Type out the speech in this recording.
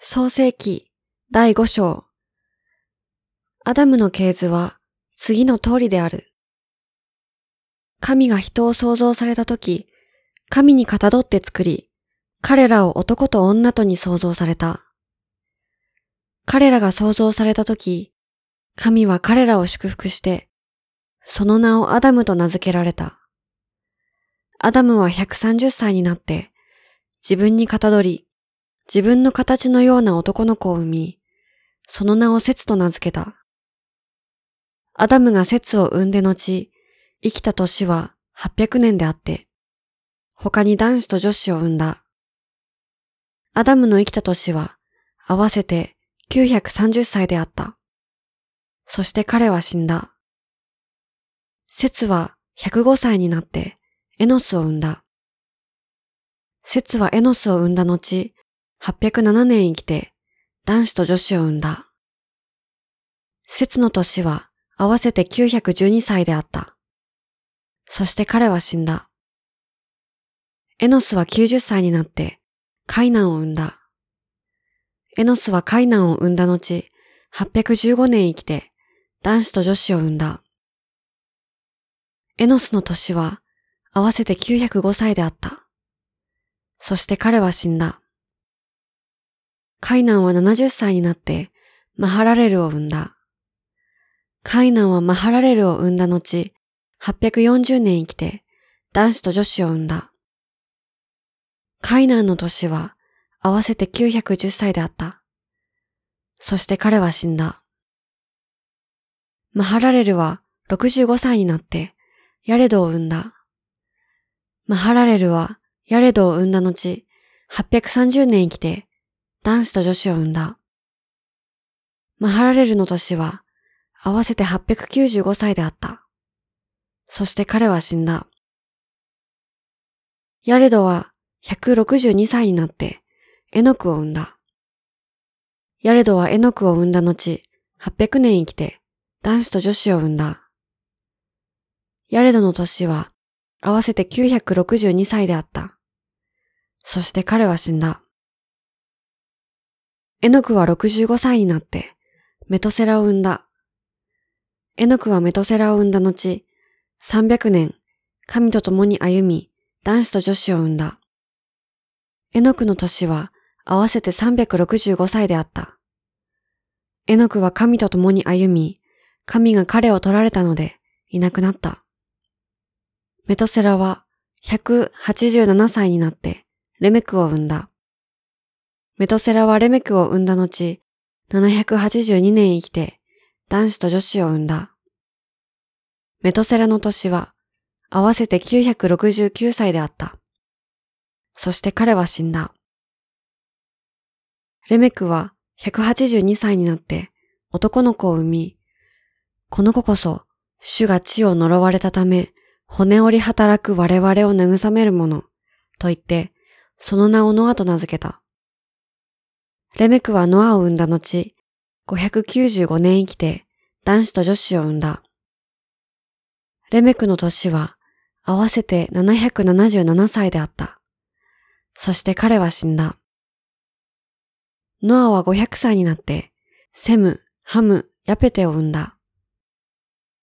創世記第5章アダムの系図は次の通りである。神が人を創造されたとき、神にかたどって作り、彼らを男と女とに創造された。彼らが創造されたとき、神は彼らを祝福して、その名をアダムと名付けられた。アダムは130歳になって、自分にかたどり、自分の形のような男の子を産み、その名をセツと名付けた。アダムがセツを産んで後、生きた年は800年であって、他に男子と女子を産んだ。アダムの生きた年は合わせて930歳であった。そして彼は死んだ。セツは105歳になってエノスを産んだ。セツはエノスを産んだ後、807年生きて男子と女子を産んだ。節の年は合わせて912歳であった。そして彼は死んだ。エノスは90歳になってカイナンを産んだ。エノスはカイナンを産んだ後、815年生きて男子と女子を産んだ。エノスの年は合わせて905歳であった。そして彼は死んだ。カイナンは70歳になってマハラレルを産んだ。カイナンはマハラレルを産んだ後、840年生きて男子と女子を産んだ。カイナンの年は合わせて910歳であった。そして彼は死んだ。マハラレルは65歳になってヤレドを産んだ。マハラレルはヤレドを産んだ後、830年生きて男子と女子を産んだ。マハラレルの年は合わせて895歳であった。そして彼は死んだ。ヤレドは162歳になってエノクを産んだ。ヤレドはエノクを産んだ後、800年生きて男子と女子を産んだ。ヤレドの年は合わせて962歳であった。そして彼は死んだ。エノクは65歳になってメトセラを産んだ。エノクはメトセラを産んだ後、300年神と共に歩み、男子と女子を産んだ。エノクの年は合わせて365歳であった。エノクは神と共に歩み、神が彼を取られたのでいなくなった。メトセラは187歳になってレメクを産んだ。メトセラはレメクを産んだ後、782年生きて男子と女子を産んだ。メトセラの年は合わせて969歳であった。そして彼は死んだ。レメクは182歳になって男の子を産み、この子こそ主が地を呪われたため骨折り働く我々を慰めるものと言ってその名をノアと名付けた。レメクはノアを産んだ後、595年生きて男子と女子を産んだ。レメクの年は合わせて777歳であった。そして彼は死んだ。ノアは500歳になって、セム、ハム、ヤペテを産んだ。